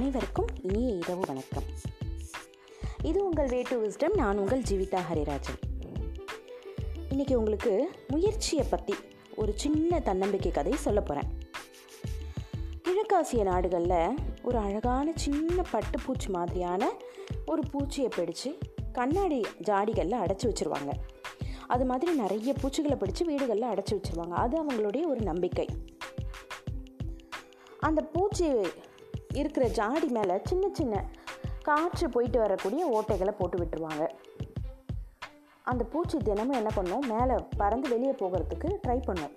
அனைவருக்கும் இனிய இரவு வணக்கம். இது உங்கள் வே டு விஸ்டம் நான் உங்கள் ஜீவிதா ஹரிராஜன். இன்றைக்கி உங்களுக்கு முயற்சியை பற்றி ஒரு சின்ன தன்னம்பிக்கை கதை சொல்ல போகிறேன் கிழக்காசிய நாடுகளில் ஒரு அழகான சின்ன பட்டுப்பூச்சி மாதிரியான ஒரு பூச்சியை பிடிச்சு கண்ணாடி ஜாடிகளில் அடைச்சி வச்சுருவாங்க. அது மாதிரி நிறைய பூச்சிகளை பிடிச்சி வீடுகளில் அடைச்சி வச்சுருவாங்க. அது அவங்களுடைய ஒரு நம்பிக்கை. அந்த பூச்சி இருக்கிற ஜாடி மேலே சின்ன சின்ன காற்று போயிட்டு வரக்கூடிய ஓட்டைகளை போட்டு விட்டுருவாங்க. அந்த பூச்சி தினமும் என்ன பண்ணும்? மேலே பறந்து வெளியே போகிறதுக்கு ட்ரை பண்ணும்.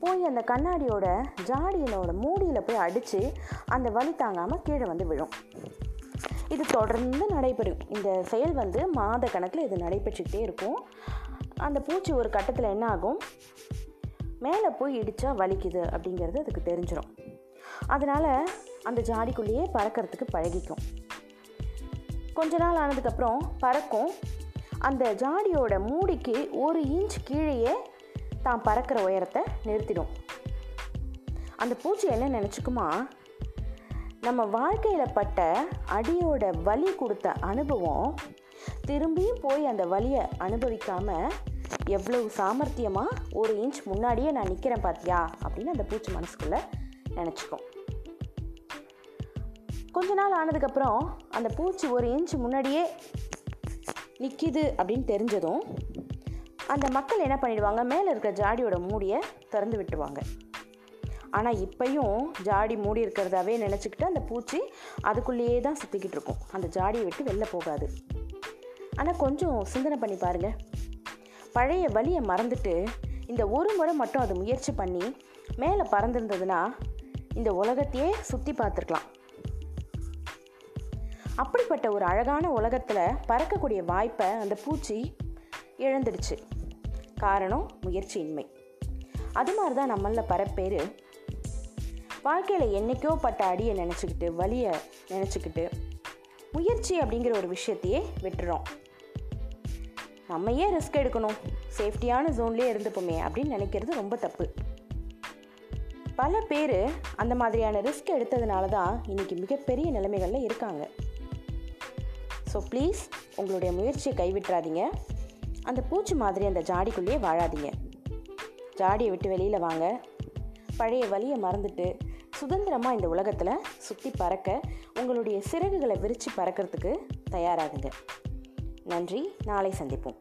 போய் அந்த கண்ணாடியோட ஜாடியினோட மூடியில் போய் அடித்து அந்த வலி தாங்காமல் கீழே வந்து விழும். இது தொடர்ந்து நடைபெறும். இந்த செயல் வந்து மாத கணக்கில் இது நடைபெற்றுக்கிட்டே இருக்கும். அந்த பூச்சி ஒரு கட்டத்தில் என்ன ஆகும்? மேலே போய் இடித்தா வலிக்குது அப்படிங்கிறது அதுக்கு தெரிஞ்சிடும் அதனால் அந்த ஜாடிக்குள்ளேயே பறக்கிறதுக்கு பழகிக்கும். கொஞ்ச நாள் ஆனதுக்கப்புறம் பறக்கும். அந்த ஜாடியோட மூடிக்கு ஒரு இன்ச் கீழேயே தான் பறக்கிற உயரத்தை நிறுத்திடும். அந்த பூச்சி என்ன நினச்சிக்குமா? நம்ம வாழ்க்கையில் பட்ட அடியோட வலி கொடுத்த அனுபவம் திரும்பியும் போய் அந்த வலியை அனுபவிக்காமல் எவ்வளவு சாமர்த்தியமாக ஒரு இன்ச் முன்னாடியே நான் நிற்கிறேன் பார்த்தியா அப்படின்னு அந்த பூச்சி மனசுக்குள்ளே நினச்சிக்கும். கொஞ்ச நாள் ஆனதுக்கப்புறம் அந்த பூச்சி ஒரு இன்ச் முன்னாடியே நிற்கிது அப்படின்னு தெரிஞ்சதும் அந்த மக்கள் என்ன பண்ணிடுவாங்க? மேலே இருக்கிற ஜாடியோட மூடியை திறந்து விட்டுருவாங்க. ஆனால் இப்பையும் ஜாடி மூடி இருக்கிறதாவே நினச்சிக்கிட்டு அந்த பூச்சி அதுக்குள்ளேயே தான் சுற்றிக்கிட்டு இருக்கும். அந்த ஜாடியை விட்டு வெளில போகாது. ஆனால் கொஞ்சம் சிந்தனை பண்ணி பாருங்கள் பழைய வழியை மறந்துட்டு இந்த ஒரு முறை மட்டும் அது முயற்சி பண்ணி மேலே பறந்துருந்ததுன்னா இந்த உலகத்தையே சுற்றி பார்த்துருக்கலாம். அப்படிப்பட்ட ஒரு அழகான உலகத்தில் பறக்கக்கூடிய வாய்ப்பை அந்த பூச்சி இழந்துடுச்சு. காரணம் முயற்சியின்மை. அது மாதிரி தான் நம்மளில் பரப்பேர். வாழ்க்கையில் என்றைக்கோ பட்ட அடியை நினச்சிக்கிட்டு வலியை நினச்சிக்கிட்டு முயற்சி அப்படிங்கிற ஒரு விஷயத்தையே விட்டுறோம். நம்ம ஏன் ரிஸ்க் எடுக்கணும். சேஃப்டியான ஜோன்லேயே இருந்துப்போமே அப்படின்னு நினைக்கிறது ரொம்ப தப்பு. பல பேர் அந்த மாதிரியான ரிஸ்க் எடுத்ததுனால தான் இன்றைக்கி மிகப்பெரிய நிலைமைகளில் இருக்காங்க. ஸோ ப்ளீஸ் உங்களுடைய முயற்சியை கைவிட்டுறாதீங்க. அந்த பூச்சி மாதிரி அந்த ஜாடிக்குள்ளேயே வாழாதீங்க. ஜாடியை விட்டு வெளியில் வாங்க. பழைய வழியை மறந்துட்டு சுதந்திரமாக இந்த உலகத்தில் சுற்றி பறக்க உங்களுடைய சிறகுகளை விரித்து பறக்கிறதுக்கு தயாராகுங்க. நன்றி. நாளை சந்திப்போம்.